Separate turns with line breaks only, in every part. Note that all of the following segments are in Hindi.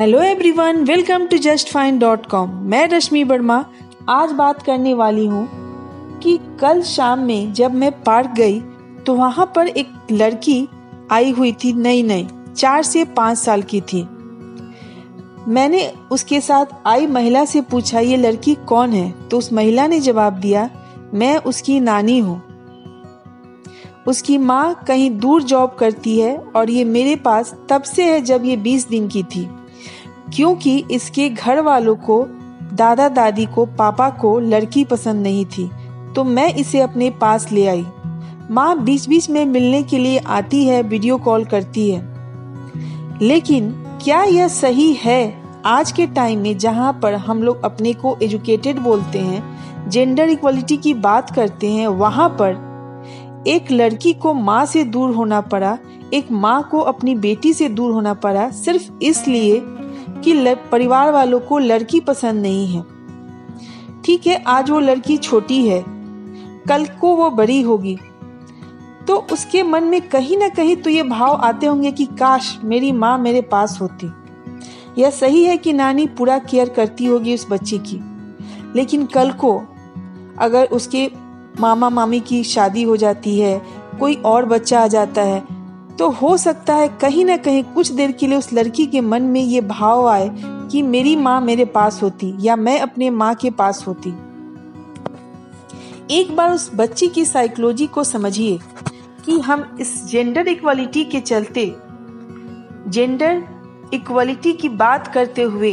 Hello everyone welcome to just fine dot com मैं रश्मि वर्मा आज बात करने वाली हूँ कि कल शाम में जब मैं पार्क गई तो वहाँ पर एक लड़की आई हुई थी नई नई, चार से पाँच साल की थी। मैंने उसके साथ आई महिला से पूछा, ये लड़की कौन है? तो उस महिला ने जवाब दिया, मैं उसकी नानी हूँ। उसकी माँ कहीं दूर जॉब करती है और ये मेरे पास तब से है जब ये बीस दिन की थी। क्योंकि इसके घर वालों को दादा दादी को, पापा को लड़की पसंद नहीं थी तो मैं इसे अपने पास ले आई। माँ बीच बीच में मिलने के लिए आती है, वीडियो कॉल करती है। लेकिन क्या यह सही है आज के टाइम में जहाँ पर हम लोग अपने को एजुकेटेड बोलते हैं, जेंडर इक्वलिटी की बात करते हैं, वहाँ पर एक लड़की को माँ से दूर होना पड़ा, एक माँ को अपनी बेटी से दूर होना पड़ा सिर्फ़ इसलिए कि परिवार वालों को लड़की पसंद नहीं है। ठीक है, आज वो लड़की छोटी है। कल को वो बड़ी होगी। तो उसके मन में कहीं ना कहीं तो ये भाव आते होंगे कि काश मेरी माँ मेरे पास होती। यह सही है कि नानी पूरा केयर करती होगी उस बच्चे की। लेकिन कल को अगर उसके मामा मामी की शादी हो जाती है, कोई और बच्चा आ जाता है तो हो सकता है कहीं ना कहीं कुछ देर के लिए उस लड़की के मन में ये भाव आए कि मेरी माँ मेरे पास होती या मैं अपने माँ के पास होती। एक बार उस बच्ची की साइकोलॉजी को समझिए कि हम इस जेंडर इक्वालिटी के चलते जेंडर इक्वालिटी की बात करते हुए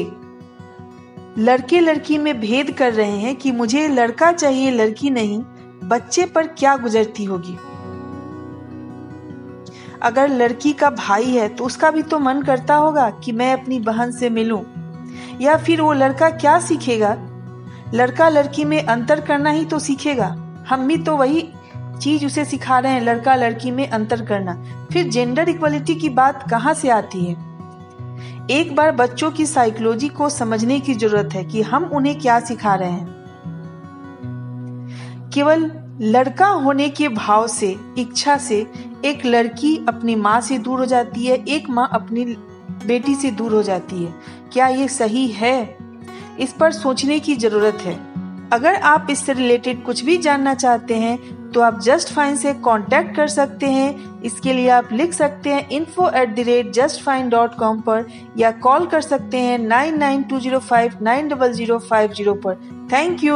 लड़के लड़की में भेद कर रहे हैं कि मुझे लड़का चाहिए, लड़की नहीं, बच्चे पर क्या गुजरती होगी। अगर लड़की का भाई है तो उसका भी तो मन करता होगा कि मैं अपनी बहन से मिलूं। या फिर वो लड़का क्या सीखेगा? लड़का लड़की में अंतर करना ही तो सीखेगा। हम भी तो वही चीज़ उसे सिखा रहे हैं, लड़का लड़की में अंतर करना। फिर जेंडर इक्वलिटी की बात कहाँ से आती है? एक बार बच्चों की साइकोलॉजी को समझने की ज़रूरत है कि हम उन्हें क्या सिखा रहे हैं। केवल लड़का होने के भाव से, इच्छा से एक लड़की अपनी माँ से दूर हो जाती है, एक माँ अपनी बेटी से दूर हो जाती है। क्या ये सही है? इस पर सोचने की ज़रूरत है। अगर आप इससे रिलेटेड कुछ भी जानना चाहते हैं तो आप जस्ट फाइन से कांटेक्ट कर सकते हैं। इसके लिए आप लिख सकते हैं info at the rate just fine dot com पर, या कॉल कर सकते हैं nine nine two zero five nine double zero five zero पर। Thank you.